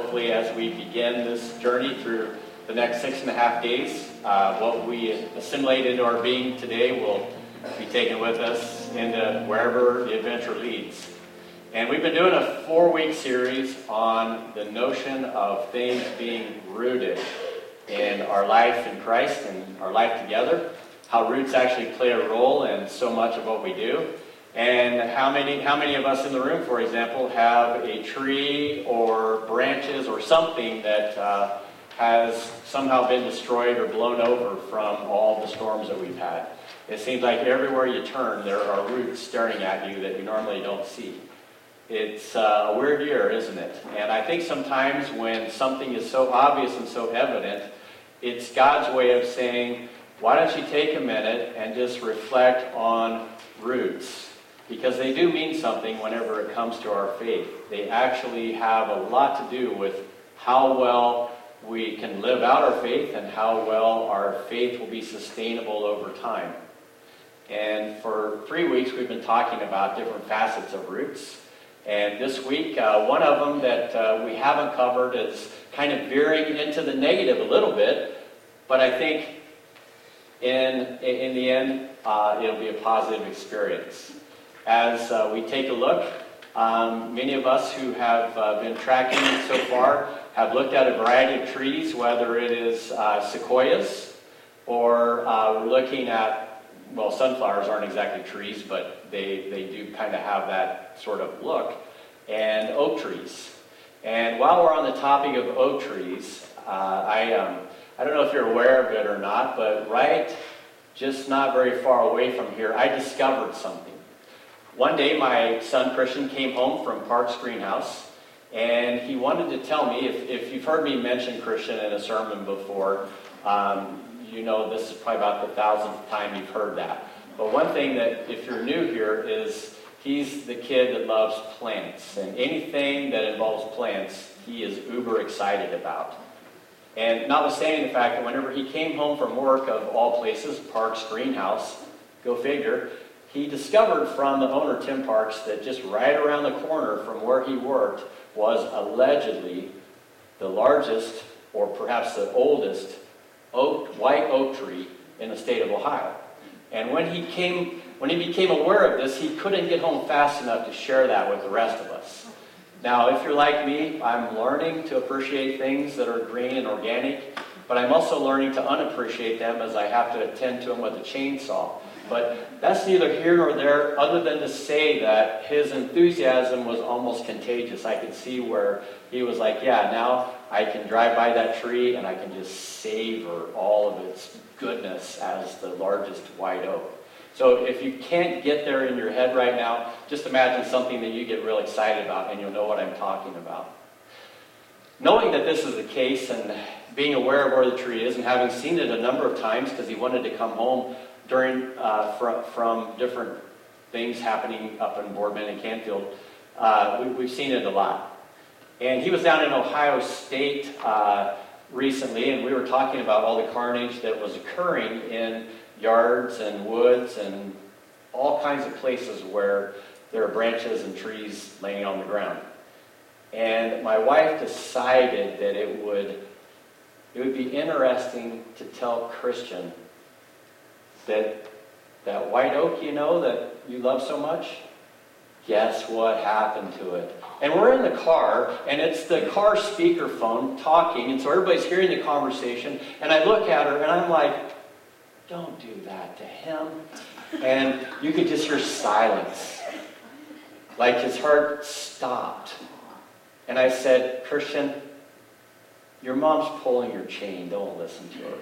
hopefully, as we begin this journey through the next six and a half days, uh, what we assimilate into our being today will be taken with us into wherever the adventure leads. And we've been doing a four week series on the notion of things being rooted in our life in Christ and our life together, how roots actually play a role in so much of what we do. And how many, how many of us in the room, for example, have a tree or branches or something that uh, has somehow been destroyed or blown over from all the storms that we've had? It seems like everywhere you turn, there are roots staring at you that you normally don't see. It's uh, a weird year, isn't it? And I think sometimes when something is so obvious and so evident, it's God's way of saying, why don't you take a minute and just reflect on roots? Because they do mean something whenever it comes to our faith. They actually have a lot to do with how well we can live out our faith and how well our faith will be sustainable over time. And for three weeks, we've been talking about different facets of roots. And this week, uh, one of them that uh, we haven't covered is kind of veering into the negative a little bit, but I think in, in the end, uh, it'll be a positive experience as uh, we take a look. Um, many of us who have uh, been tracking so far have looked at a variety of trees, whether it is uh, sequoias or uh, we're looking at, well, sunflowers aren't exactly trees, but they, they do kind of have that sort of look, and oak trees. And while we're on the topic of oak trees, uh, I, um, I don't know if you're aware of it or not, but right just not very far away from here, I discovered something. One day, my son Christian came home from Parks Greenhouse, and he wanted to tell me if, if you've heard me mention Christian in a sermon before, um, you know this is probably about the thousandth time you've heard that. But one thing that, if you're new here, is he's the kid that loves plants, and anything that involves plants, he is uber excited about. And notwithstanding the fact that whenever he came home from work, of all places, Parks Greenhouse, go figure, he discovered from the owner, Tim Parks, that just right around the corner from where he worked was allegedly the largest, or perhaps the oldest, oak, white oak tree in the state of Ohio. And when he came, when he became aware of this, he couldn't get home fast enough to share that with the rest of us. Now, if you're like me, I'm learning to appreciate things that are green and organic, but I'm also learning to unappreciate them as I have to attend to them with a chainsaw. But that's neither here nor there, other than to say that his enthusiasm was almost contagious. I could see where he was like, Yeah, now I can drive by that tree and I can just savor all of its goodness as the largest white oak. So if you can't get there in your head right now, just imagine something that you get real excited about and you'll know what I'm talking about. Knowing that this is the case and being aware of where the tree is and having seen it a number of times because he wanted to come home during uh, from, from different things happening up in Boardman and Canfield. Uh, we, have seen it a lot. And he was down in Ohio State uh, recently, and we were talking about all the carnage that was occurring in yards and woods and all kinds of places where there are branches and trees laying on the ground. And my wife decided that it would it would be interesting to tell Christian that that white oak, you know, that you love so much, guess what happened to it? And we're in the car, and it's the car speakerphone talking, and so everybody's hearing the conversation. And I look at her, and I'm like, don't do that to him. And you could just hear silence. Like his heart stopped. And I said, Christian, your mom's pulling your chain. Don't listen to her.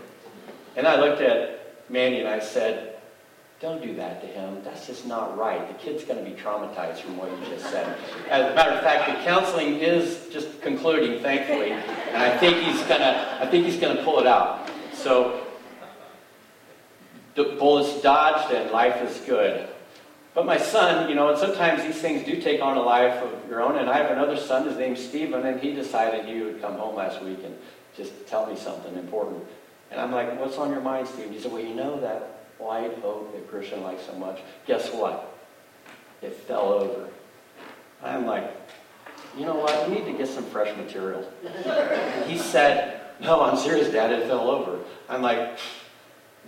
And I looked at Mandy and I said, don't do that to him. That's just not right. The kid's going to be traumatized from what you just said. As a matter of fact, the counseling is just concluding, thankfully, and I think he's going to. I think he's going to pull it out. So, the bullets dodged, and life is good. But my son, you know, and sometimes these things do take on a life of your own. And I have another son. His name's Stephen, and he decided he would come home last week and just tell me something important. And I'm like, what's on your mind, Steve? He said, well, you know that white oak that Christian likes so much. Guess what? It fell over. I'm like, you know what, you need to get some fresh material. He said, no, I'm serious, Dad, it fell over. I'm like,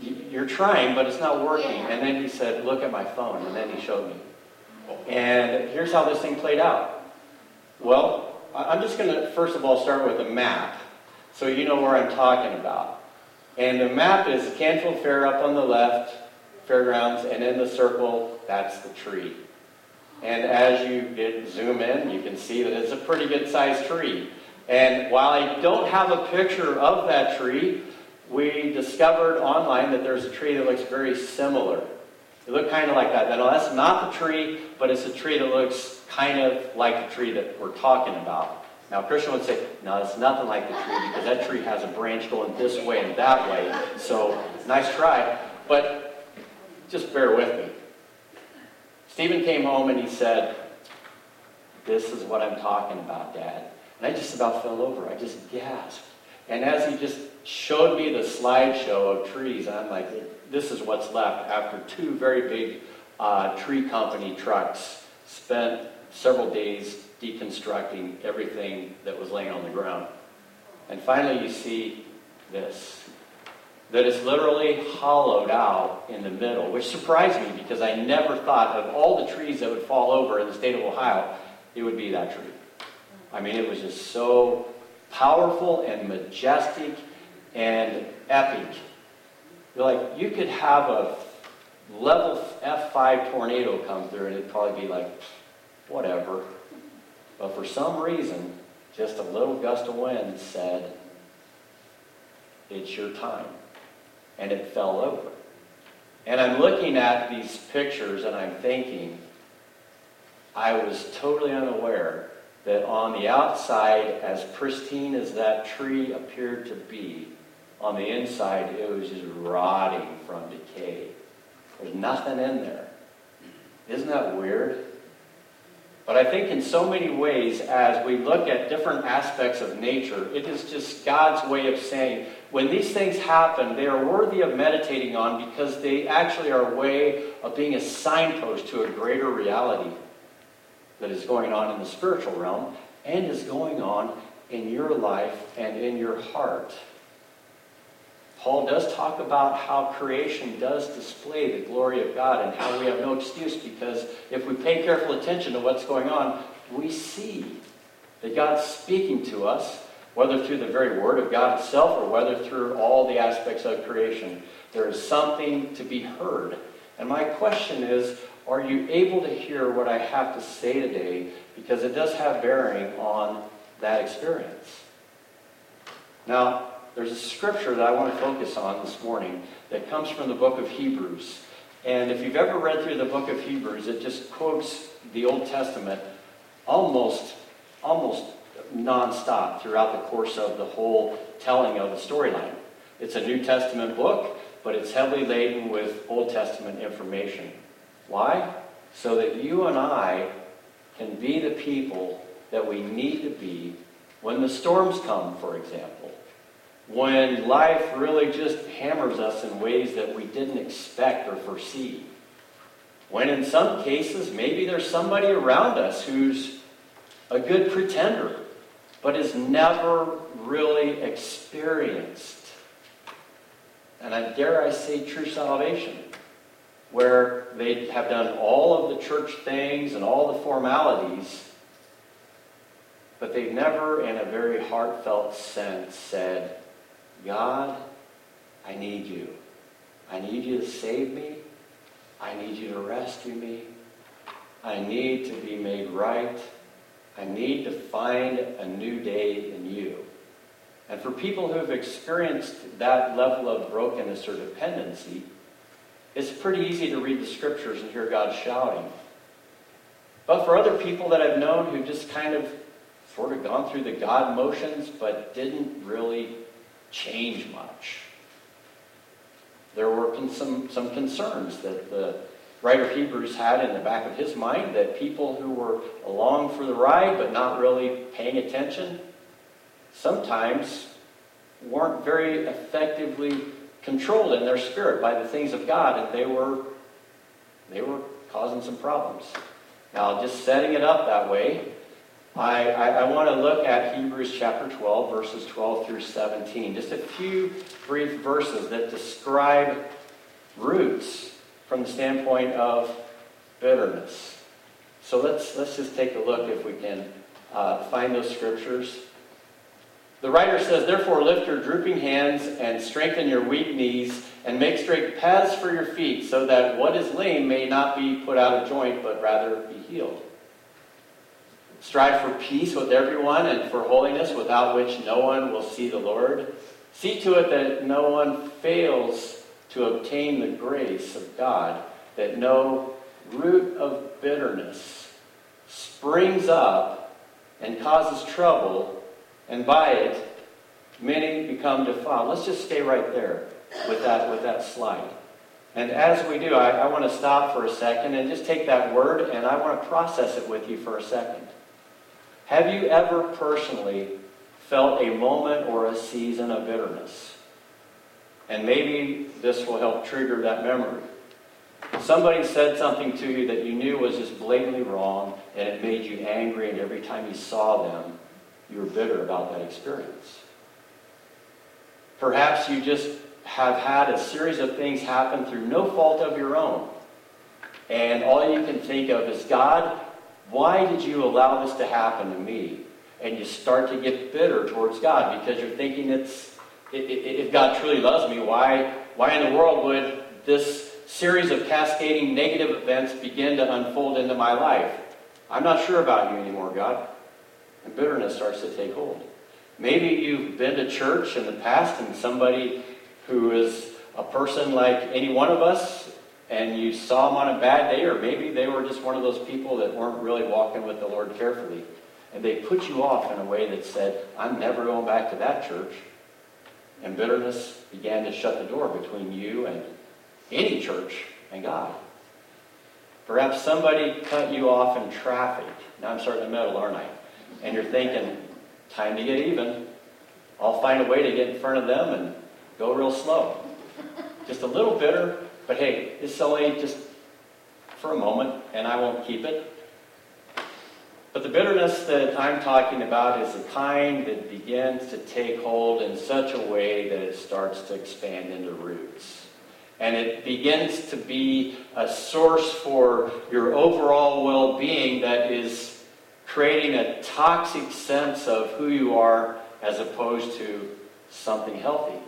you're trying, but it's not working. Yeah. And then he said, look at my phone. And then he showed me. And here's how this thing played out. Well, I'm just going to, first of all, start with a map so you know where I'm talking about. And the map is Canfield Fair up on the left, fairgrounds, and in the circle, that's the tree. And as you get zoom in, you can see that it's a pretty good sized tree. And while I don't have a picture of that tree, we discovered online that there's a tree that looks very similar. It looked kind of like that. That's not the tree, but it's a tree that looks kind of like the tree that we're talking about. Now, Christian would say, no, it's nothing like the tree because that tree has a branch going this way and that way. So, nice try. But just bear with me. Stephen came home and he said, This is what I'm talking about, Dad. And I just about fell over. I just gasped. And as he just showed me the slideshow of trees, I'm like, this is what's left after two very big uh, tree company trucks spent several days deconstructing everything that was laying on the ground. And finally, you see this that is literally hollowed out in the middle, which surprised me because I never thought of all the trees that would fall over in the state of Ohio, it would be that tree. I mean, it was just so powerful and majestic and epic. You're like, you could have a level F5 tornado come through and it'd probably be like, whatever. But for some reason, just a little gust of wind said, it's your time. And it fell over. And I'm looking at these pictures and I'm thinking, I was totally unaware that on the outside, as pristine as that tree appeared to be, on the inside it was just rotting from decay. There's nothing in there. Isn't that weird? But I think in so many ways, as we look at different aspects of nature, it is just God's way of saying, when these things happen, they are worthy of meditating on because they actually are a way of being a signpost to a greater reality that is going on in the spiritual realm and is going on in your life and in your heart. Paul does talk about how creation does display the glory of God and how we have no excuse because if we pay careful attention to what's going on, we see that God's speaking to us, whether through the very Word of God itself or whether through all the aspects of creation. There is something to be heard. And my question is are you able to hear what I have to say today? Because it does have bearing on that experience. Now, there's a scripture that I want to focus on this morning that comes from the book of Hebrews. And if you've ever read through the book of Hebrews, it just quotes the Old Testament almost, almost nonstop throughout the course of the whole telling of the storyline. It's a New Testament book, but it's heavily laden with Old Testament information. Why? So that you and I can be the people that we need to be when the storms come, for example. When life really just hammers us in ways that we didn't expect or foresee. When in some cases, maybe there's somebody around us who's a good pretender, but has never really experienced, and I dare I say, true salvation where they have done all of the church things and all the formalities, but they've never, in a very heartfelt sense, said, God, I need you. I need you to save me. I need you to rescue me. I need to be made right. I need to find a new day in you. And for people who have experienced that level of brokenness or dependency, it's pretty easy to read the scriptures and hear God shouting. But for other people that I've known who just kind of sort of gone through the God motions but didn't really change much, there were some, some concerns that the writer of Hebrews had in the back of his mind that people who were along for the ride but not really paying attention sometimes weren't very effectively controlled in their spirit by the things of God, and they were they were causing some problems. Now, just setting it up that way, I, I, I want to look at Hebrews chapter 12, verses 12 through 17. Just a few brief verses that describe roots from the standpoint of bitterness. So let's, let's just take a look if we can uh, find those scriptures. The writer says, Therefore, lift your drooping hands and strengthen your weak knees, and make straight paths for your feet, so that what is lame may not be put out of joint, but rather be healed. Strive for peace with everyone and for holiness, without which no one will see the Lord. See to it that no one fails to obtain the grace of God, that no root of bitterness springs up and causes trouble, and by it many become defiled. Let's just stay right there with that, with that slide. And as we do, I, I want to stop for a second and just take that word and I want to process it with you for a second. Have you ever personally felt a moment or a season of bitterness? And maybe this will help trigger that memory. Somebody said something to you that you knew was just blatantly wrong, and it made you angry, and every time you saw them, you were bitter about that experience. Perhaps you just have had a series of things happen through no fault of your own. And all you can think of is, God, why did you allow this to happen to me? And you start to get bitter towards God because you're thinking it's, if God truly loves me, why, why in the world would this series of cascading negative events begin to unfold into my life? I'm not sure about you anymore, God. And bitterness starts to take hold. Maybe you've been to church in the past and somebody who is a person like any one of us, and you saw them on a bad day, or maybe they were just one of those people that weren't really walking with the Lord carefully. And they put you off in a way that said, I'm never going back to that church. And bitterness began to shut the door between you and any church and God. Perhaps somebody cut you off in traffic. Now I'm starting to meddle, aren't I? And you're thinking, time to get even. I'll find a way to get in front of them and Go real slow. Just a little bitter, but hey, it's only just for a moment, and I won't keep it. But the bitterness that I'm talking about is the kind that begins to take hold in such a way that it starts to expand into roots. And it begins to be a source for your overall well being that is creating a toxic sense of who you are as opposed to something healthy.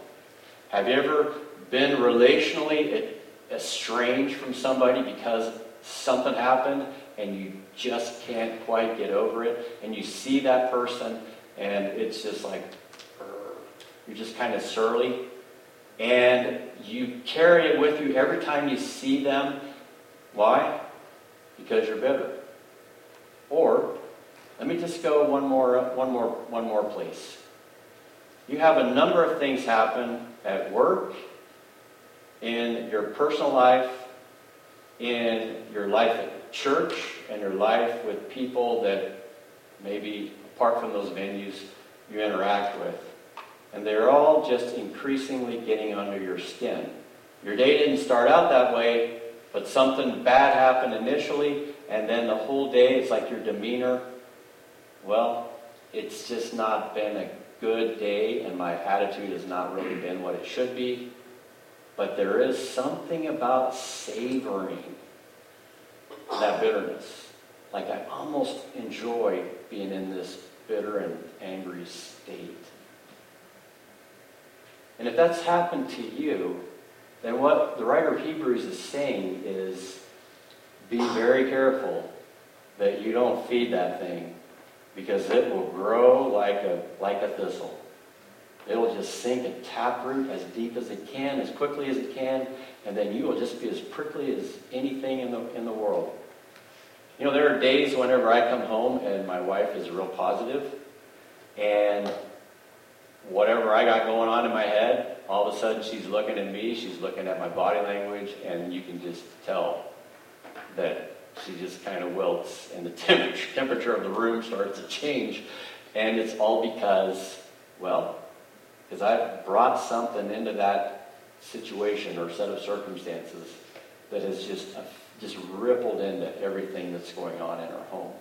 Have you ever been relationally estranged from somebody because something happened and you just can't quite get over it? And you see that person and it's just like, you're just kind of surly. And you carry it with you every time you see them. Why? Because you're bitter. Or, let me just go one more, one more, one more place. You have a number of things happen at work, in your personal life, in your life at church, and your life with people that maybe apart from those venues you interact with. And they're all just increasingly getting under your skin. Your day didn't start out that way, but something bad happened initially, and then the whole day it's like your demeanor, well, it's just not been a good day and my attitude has not really been what it should be. But there is something about savoring that bitterness. Like I almost enjoy being in this bitter and angry state. And if that's happened to you, then what the writer of Hebrews is saying is be very careful that you don't feed that thing because it will grow like a, like a thistle. It'll just sink and taproot as deep as it can, as quickly as it can, and then you will just be as prickly as anything in the, in the world. You know, there are days whenever I come home and my wife is real positive, and whatever I got going on in my head, all of a sudden she's looking at me, she's looking at my body language, and you can just tell that she just kind of wilts and the temperature, temperature of the room starts to change. And it's all because, well, because I've brought something into that situation or set of circumstances that has just, uh, just rippled into everything that's going on in our home.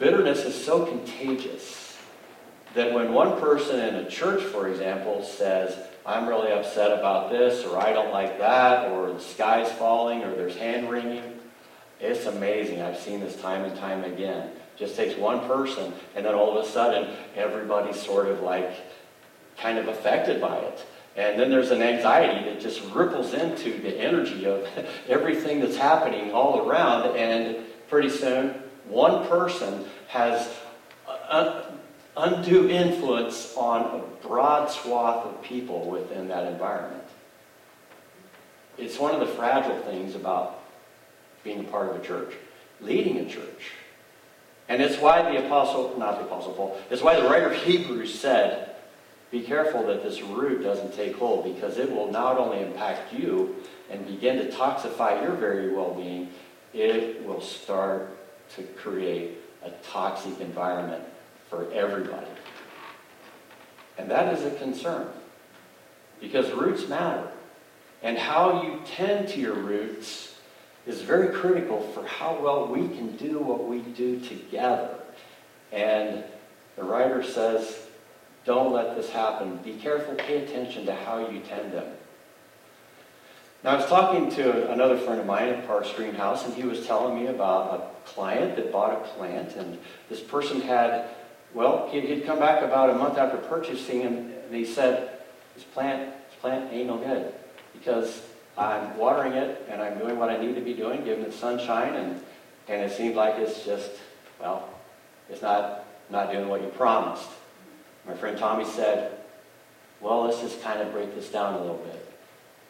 bitterness is so contagious that when one person in a church, for example, says, I'm really upset about this, or I don't like that, or the sky's falling, or there's hand wringing, it's amazing. I've seen this time and time again. Just takes one person, and then all of a sudden, everybody's sort of like kind of affected by it. And then there's an anxiety that just ripples into the energy of everything that's happening all around. And pretty soon, one person has uh, undue influence on a broad swath of people within that environment. It's one of the fragile things about being a part of a church, leading a church. And it's why the apostle, not the apostle Paul, it's why the writer of Hebrews said, be careful that this root doesn't take hold because it will not only impact you and begin to toxify your very well being, it will start to create a toxic environment for everybody. And that is a concern because roots matter. And how you tend to your roots is very critical for how well we can do what we do together. And the writer says, don't let this happen. Be careful, pay attention to how you tend them. Now, I was talking to another friend of mine at Parks Greenhouse, and he was telling me about a client that bought a plant, and this person had, well, he'd come back about a month after purchasing, and he said, this plant, this plant ain't no good, because I'm watering it, and I'm doing what I need to be doing, giving it sunshine, and, and it seems like it's just, well, it's not, not doing what you promised. My friend Tommy said, well, let's just kind of break this down a little bit.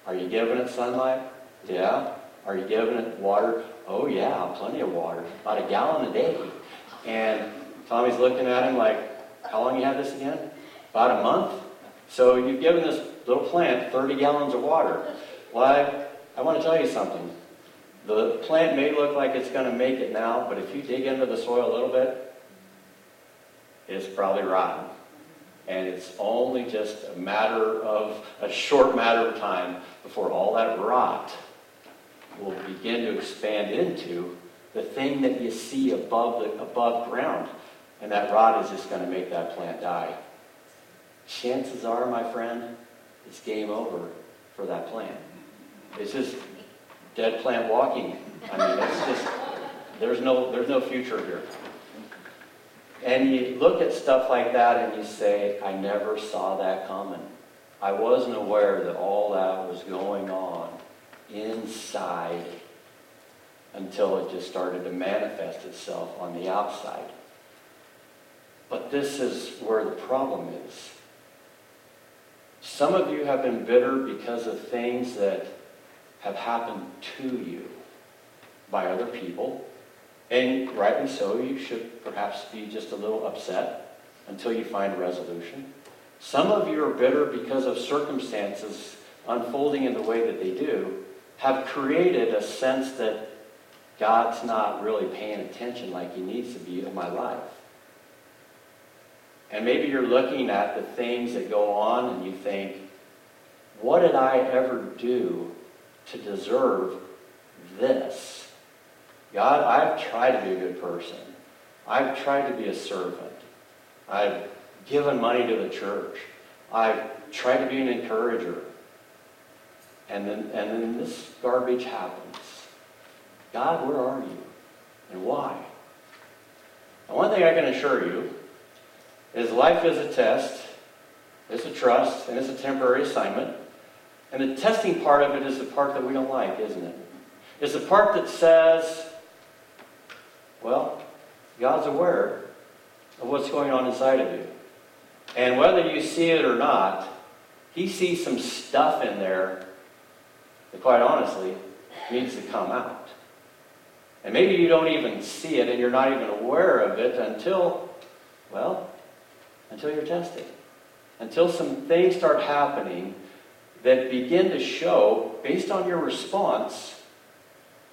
Are you giving it sunlight? Yeah. Are you giving it water? Oh, yeah, plenty of water. About a gallon a day. And Tommy's looking at him like, how long you have this again? About a month? So you've given this little plant 30 gallons of water. Why? I want to tell you something. The plant may look like it's going to make it now, but if you dig into the soil a little bit, it's probably rotten. And it's only just a matter of, a short matter of time before all that rot will begin to expand into the thing that you see above, the, above ground. And that rot is just going to make that plant die. Chances are, my friend, it's game over for that plant. It's just dead plant walking. I mean, it's just, there's no, there's no future here. And you look at stuff like that and you say, I never saw that coming. I wasn't aware that all that was going on inside until it just started to manifest itself on the outside. But this is where the problem is. Some of you have been bitter because of things that have happened to you by other people and rightly so, you should perhaps be just a little upset until you find resolution. Some of you are bitter because of circumstances unfolding in the way that they do, have created a sense that God's not really paying attention like he needs to be in my life. And maybe you're looking at the things that go on and you think, what did I ever do to deserve this? God, I've tried to be a good person. I've tried to be a servant. I've given money to the church. I've tried to be an encourager. And then, and then this garbage happens. God, where are you? And why? And one thing I can assure you is life is a test, it's a trust, and it's a temporary assignment. And the testing part of it is the part that we don't like, isn't it? It's the part that says, well, God's aware of what's going on inside of you. And whether you see it or not, He sees some stuff in there that, quite honestly, needs to come out. And maybe you don't even see it and you're not even aware of it until, well, until you're tested. Until some things start happening that begin to show, based on your response,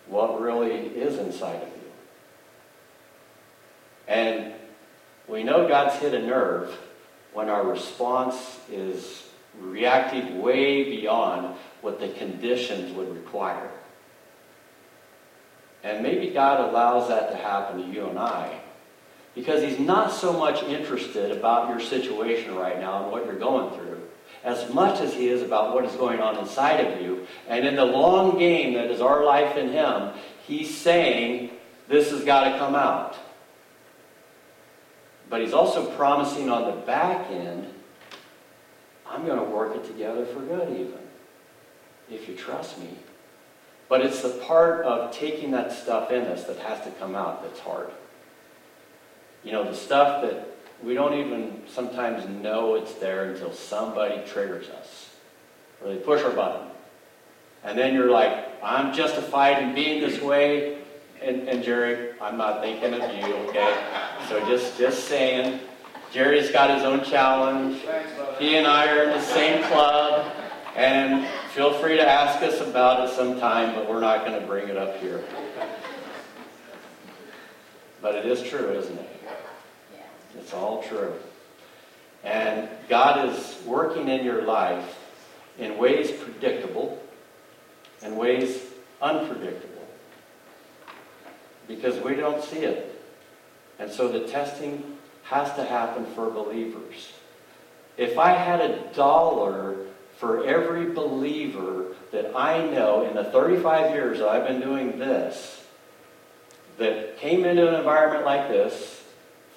what really is inside of you. And we know God's hit a nerve when our response is reactive way beyond what the conditions would require. And maybe God allows that to happen to you and I Because he's not so much interested about your situation right now and what you're going through, as much as he is about what is going on inside of you. And in the long game that is our life in him, he's saying, this has got to come out. But he's also promising on the back end, I'm going to work it together for good, even, if you trust me. But it's the part of taking that stuff in us that has to come out that's hard. You know, the stuff that we don't even sometimes know it's there until somebody triggers us. Or they push our button. And then you're like, I'm justified in being this way. And, and Jerry, I'm not thinking of you, okay? So just, just saying, Jerry's got his own challenge. He and I are in the same club. And feel free to ask us about it sometime, but we're not going to bring it up here. But it is true, isn't it? It's all true. And God is working in your life in ways predictable and ways unpredictable because we don't see it. And so the testing has to happen for believers. If I had a dollar for every believer that I know in the 35 years that I've been doing this, that came into an environment like this,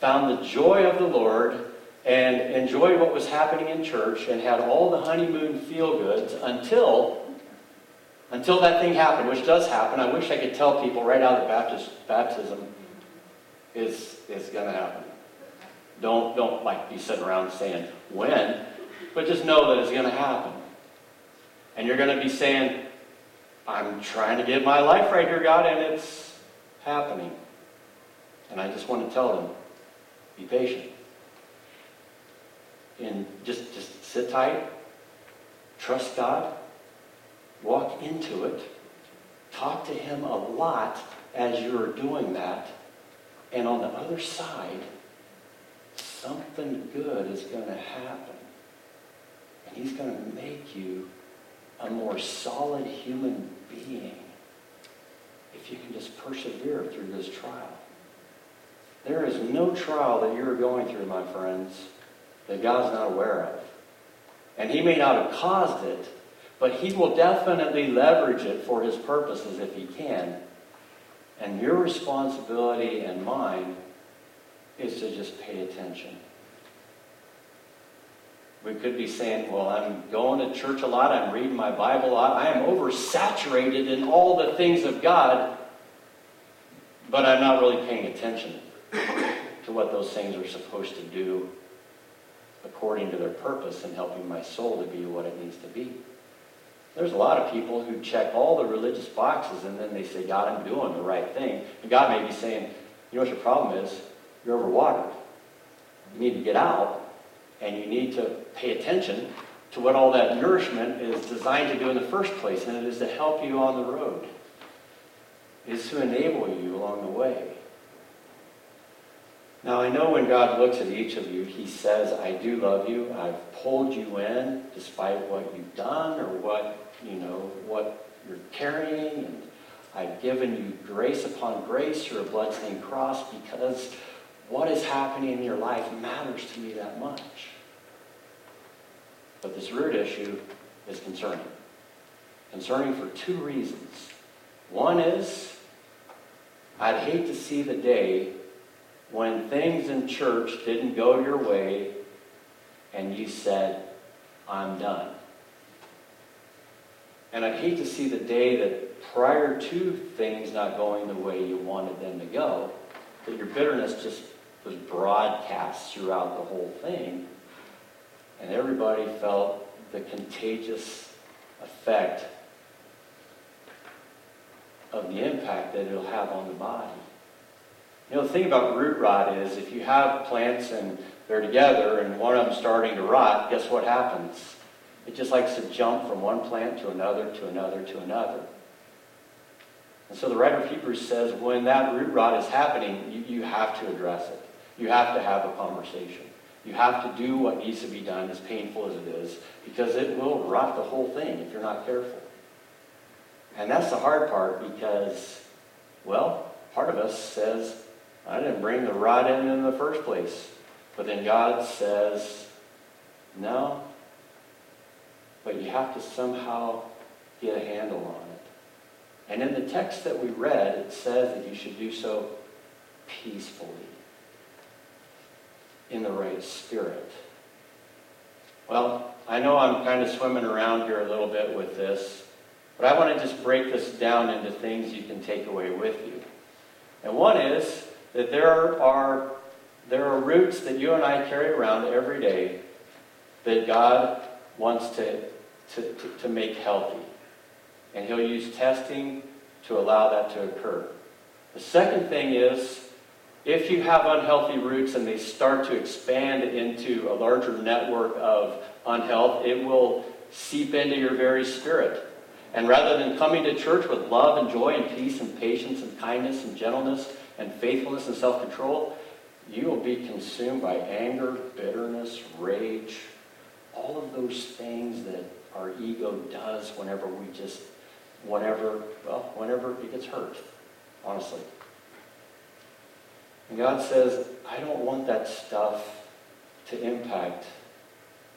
found the joy of the Lord, and enjoyed what was happening in church, and had all the honeymoon feel goods until until that thing happened, which does happen. I wish I could tell people right out of Baptist, baptism is, is going to happen. Don't, don't like be sitting around saying when, but just know that it's going to happen. And you're going to be saying, I'm trying to get my life right here, God, and it's happening. And I just want to tell them, be patient. And just, just sit tight, trust God, Walk into it. Talk to Him a lot as you're doing that. And on the other side, something good is going to happen. And He's going to make you a more solid human being if you can just persevere through this trial. There is no trial that you're going through, my friends, that God's not aware of. And He may not have caused it, but he will definitely leverage it for his purposes if he can. And your responsibility and mine is to just pay attention. We could be saying, well, I'm going to church a lot, I'm reading my Bible a lot, I am oversaturated in all the things of God, but I'm not really paying attention to what those things are supposed to do according to their purpose and helping my soul to be what it needs to be. There's a lot of people who check all the religious boxes and then they say, God, I'm doing the right thing. And God may be saying, you know what your problem is? You're overwatered. You need to get out and you need to pay attention to what all that nourishment is designed to do in the first place, and it is to help you on the road. It is to enable you along the way. Now, I know when God looks at each of you, He says, I do love you. I've pulled you in despite what you've done or what you know, what you're carrying, and I've given you grace upon grace through a bloodstained cross because what is happening in your life matters to me that much. But this root issue is concerning. Concerning for two reasons. One is, I'd hate to see the day when things in church didn't go your way and you said, I'm done. And I'd hate to see the day that prior to things not going the way you wanted them to go, that your bitterness just was broadcast throughout the whole thing, and everybody felt the contagious effect of the impact that it'll have on the body. You know, the thing about root rot is if you have plants and they're together and one of them starting to rot, guess what happens? It just likes to jump from one plant to another, to another, to another. And so the writer of Hebrews says when that root rot is happening, you, you have to address it. You have to have a conversation. You have to do what needs to be done, as painful as it is, because it will rot the whole thing if you're not careful. And that's the hard part because, well, part of us says, I didn't bring the rod in in the first place. But then God says, no, but you have to somehow get a handle on it. And in the text that we read, it says that you should do so peacefully, in the right spirit. Well, I know I'm kind of swimming around here a little bit with this, but I want to just break this down into things you can take away with you. And one is that there are, there are roots that you and I carry around every day that God wants to, to, to, to make healthy. And He'll use testing to allow that to occur. The second thing is if you have unhealthy roots and they start to expand into a larger network of unhealth, it will seep into your very spirit. And rather than coming to church with love and joy and peace and patience and kindness and gentleness and faithfulness and self control, you will be consumed by anger, bitterness, rage, all of those things that our ego does whenever we just, whenever, well, whenever it gets hurt, honestly. And God says, I don't want that stuff to impact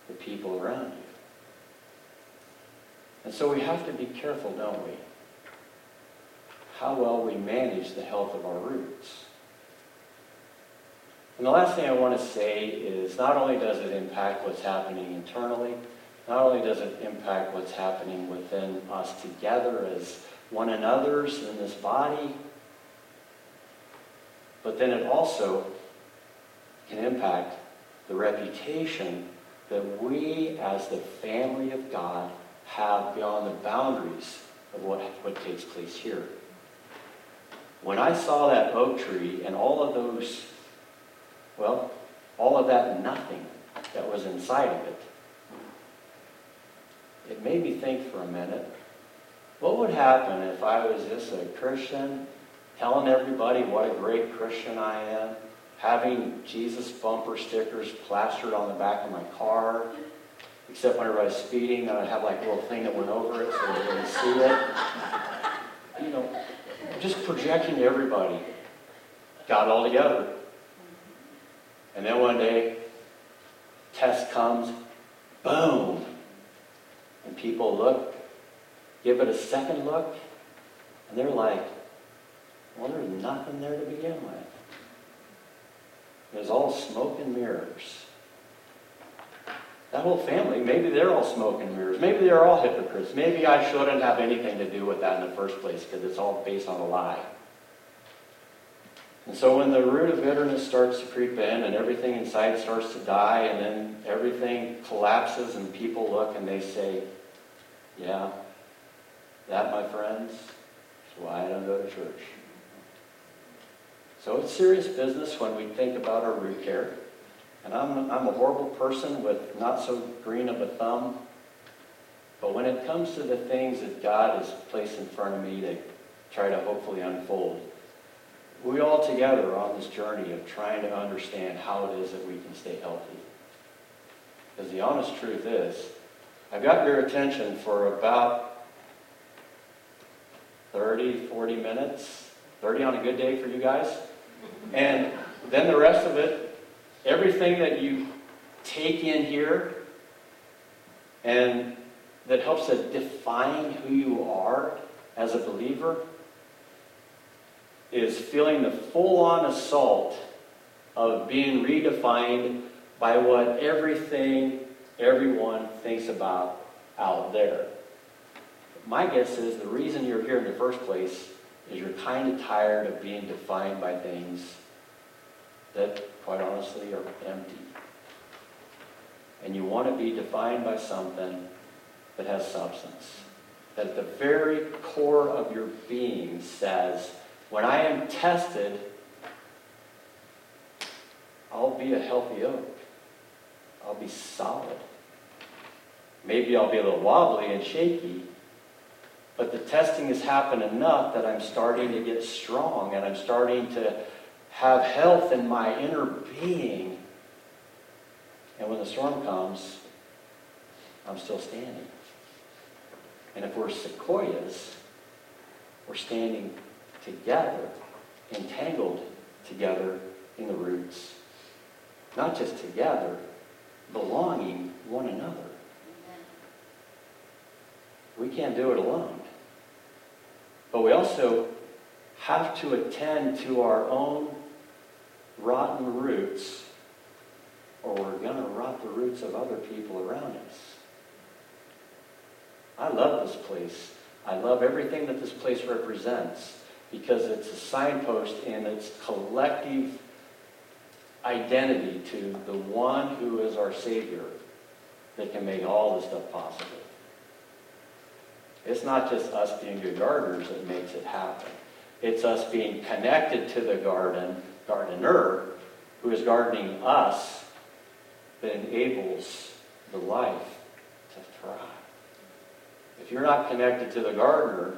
the people around you. And so we have to be careful, don't we? How well we manage the health of our roots. And the last thing I want to say is not only does it impact what's happening internally, not only does it impact what's happening within us together as one another's in this body, but then it also can impact the reputation that we as the family of God have beyond the boundaries of what, what takes place here. When I saw that oak tree and all of those, well, all of that nothing that was inside of it, it made me think for a minute, what would happen if I was just a Christian telling everybody what a great Christian I am, having Jesus bumper stickers plastered on the back of my car, except whenever I was speeding, I'd have like a little thing that went over it so they wouldn't see it. Just projecting everybody. Got all together. And then one day, test comes, boom. And people look, give it a second look, and they're like, well, there's nothing there to begin with. There's all smoke and mirrors. That whole family, maybe they're all smoke and mirrors. Maybe they're all hypocrites. Maybe I shouldn't have anything to do with that in the first place because it's all based on a lie. And so when the root of bitterness starts to creep in and everything inside starts to die and then everything collapses and people look and they say, yeah, that, my friends, is why I don't go to church. So it's serious business when we think about our root care. And I'm, I'm a horrible person with not so green of a thumb. But when it comes to the things that God has placed in front of me to try to hopefully unfold, we all together are on this journey of trying to understand how it is that we can stay healthy. Because the honest truth is, I've got your attention for about 30, 40 minutes, 30 on a good day for you guys. And then the rest of it, everything that you take in here and that helps to define who you are as a believer is feeling the full on assault of being redefined by what everything everyone thinks about out there. My guess is the reason you're here in the first place is you're kind of tired of being defined by things that, quite honestly, are empty. And you want to be defined by something that has substance. That at the very core of your being says, when I am tested, I'll be a healthy oak. I'll be solid. Maybe I'll be a little wobbly and shaky, but the testing has happened enough that I'm starting to get strong and I'm starting to have health in my inner being. And when the storm comes, I'm still standing. And if we're sequoias, we're standing together, entangled together in the roots. Not just together, belonging one another. We can't do it alone. But we also have to attend to our own rotten roots, or we're going to rot the roots of other people around us. I love this place. I love everything that this place represents because it's a signpost in its collective identity to the one who is our Savior that can make all this stuff possible. It's not just us being good gardeners that makes it happen. It's us being connected to the garden, gardener, who is gardening us, that enables the life to thrive. If you're not connected to the gardener,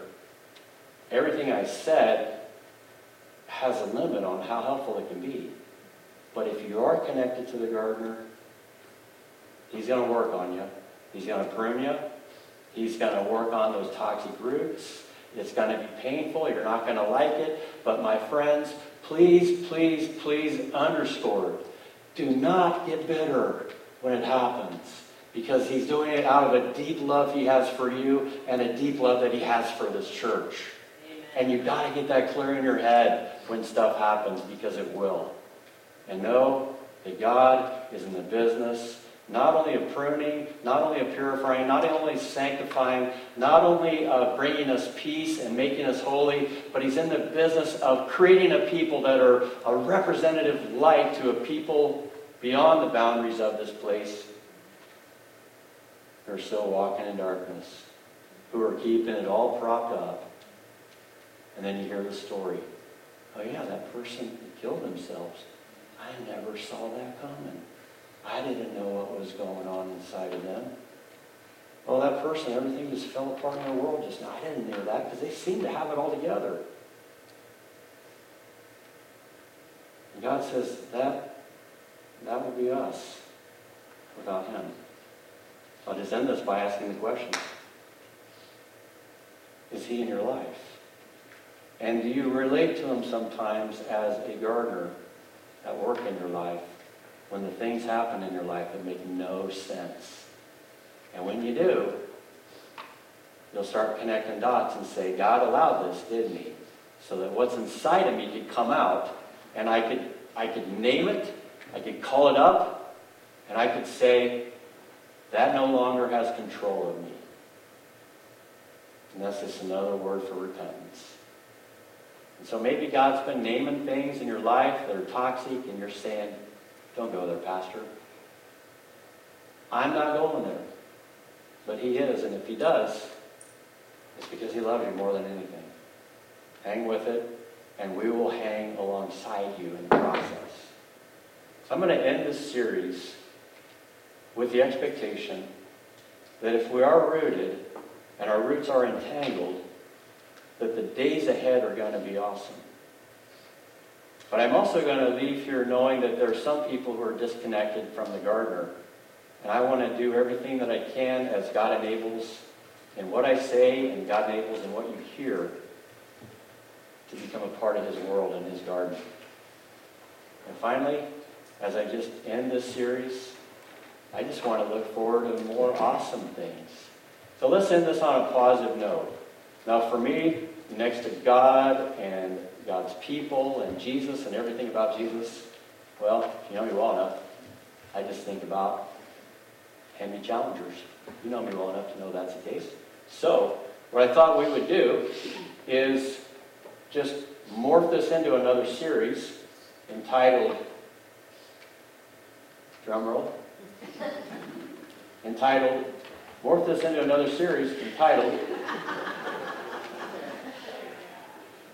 everything I said has a limit on how helpful it can be. But if you are connected to the gardener, he's going to work on you. He's going to prune you. He's going to work on those toxic roots. It's going to be painful. You're not going to like it. But my friends, please, please, please underscore it. Do not get bitter when it happens because he's doing it out of a deep love he has for you and a deep love that he has for this church. Amen. And you've got to get that clear in your head when stuff happens because it will. And know that God is in the business not only of pruning, not only of purifying, not only sanctifying, not only of bringing us peace and making us holy, but He's in the business of creating a people that are a representative light to a people beyond the boundaries of this place who are still walking in darkness, who are keeping it all propped up. And then you hear the story. Oh, yeah, that person killed themselves. I never saw that coming. I didn't know what was going on inside of them. Well, that person, everything just fell apart in their world just now. I didn't know that because they seemed to have it all together. And God says that that will be us without Him. I'll just end this by asking the question Is He in your life? And do you relate to Him sometimes as a gardener at work in your life when the things happen in your life that make no sense? And when you do, you'll start connecting dots and say, God allowed this, didn't He? So that what's inside of me could come out and I could, I could name it, I could call it up, and I could say, that no longer has control of me. And that's just another word for repentance. And so maybe God's been naming things in your life that are toxic, and you're saying, Don't go there, Pastor. I'm not going there. But He is, and if He does, it's because He loves you more than anything. Hang with it, and we will hang alongside you in the process. So I'm going to end this series with the expectation that if we are rooted and our roots are entangled, that the days ahead are going to be awesome. But I'm also going to leave here knowing that there are some people who are disconnected from the gardener. And I want to do everything that I can as God enables in what I say and God enables in what you hear to become a part of his world and his garden. And finally, as I just end this series, I just want to look forward to more awesome things. So let's end this on a positive note. Now, for me, next to God and God's people and Jesus and everything about Jesus, well, if you know me well enough, I just think about Hemi Challengers. You know me well enough to know that's the case. So, what I thought we would do is just morph this into another series entitled, drumroll, entitled, morph this into another series entitled,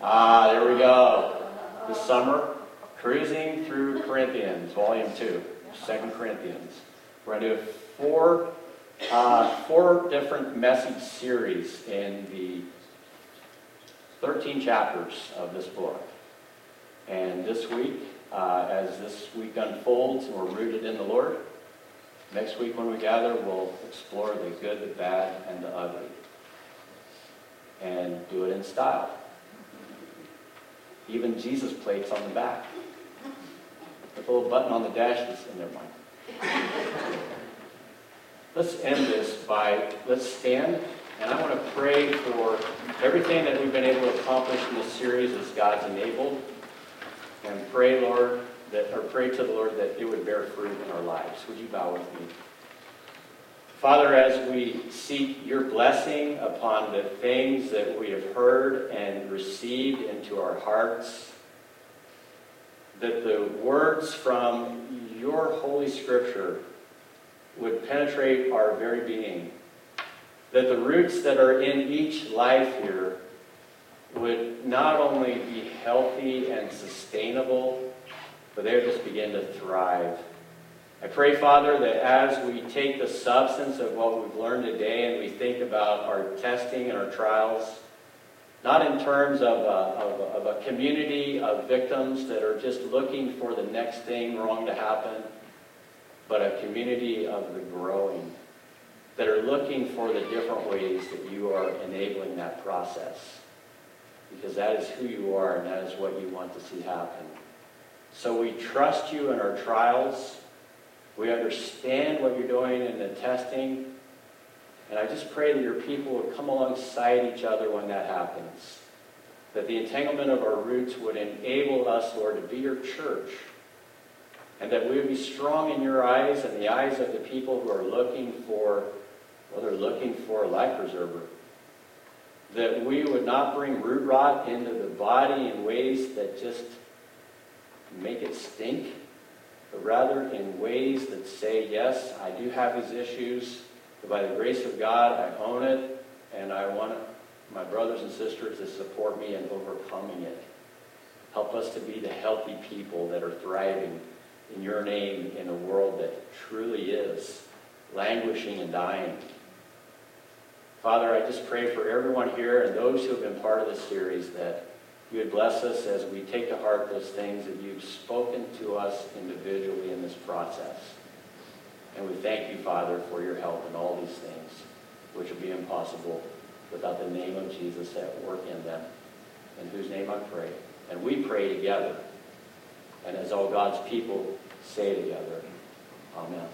ah, there we go. This summer, Cruising Through Corinthians, Volume 2, 2 Corinthians. We're going to do four, uh, four different message series in the 13 chapters of this book. And this week, uh, as this week unfolds, we're rooted in the Lord. Next week when we gather, we'll explore the good, the bad, and the ugly. And do it in style. Even Jesus plates on the back. The little button on the dash is in their mind. Let's end this by, let's stand, and I want to pray for everything that we've been able to accomplish in this series as God's enabled. And pray, Lord, that, or pray to the Lord that it would bear fruit in our lives. Would you bow with me? Father, as we seek your blessing upon the things that we have heard and received into our hearts, that the words from your Holy Scripture would penetrate our very being, that the roots that are in each life here would not only be healthy and sustainable, but they would just begin to thrive. I pray, Father, that as we take the substance of what we've learned today and we think about our testing and our trials, not in terms of a, of, a, of a community of victims that are just looking for the next thing wrong to happen, but a community of the growing that are looking for the different ways that you are enabling that process. Because that is who you are and that is what you want to see happen. So we trust you in our trials. We understand what you're doing in the testing. And I just pray that your people would come alongside each other when that happens. That the entanglement of our roots would enable us, Lord, to be your church. And that we would be strong in your eyes and the eyes of the people who are looking for, well, they're looking for a life preserver. That we would not bring root rot into the body in ways that just make it stink, but rather in ways that say, yes, I do have these issues, but by the grace of God, I own it, and I want my brothers and sisters to support me in overcoming it. Help us to be the healthy people that are thriving in your name in a world that truly is languishing and dying. Father, I just pray for everyone here and those who have been part of this series that you would bless us as we take to heart those things that you've spoken to us individually in this process. And we thank you, Father, for your help in all these things, which would be impossible without the name of Jesus at work in them, in whose name I pray. And we pray together. And as all God's people say together, Amen.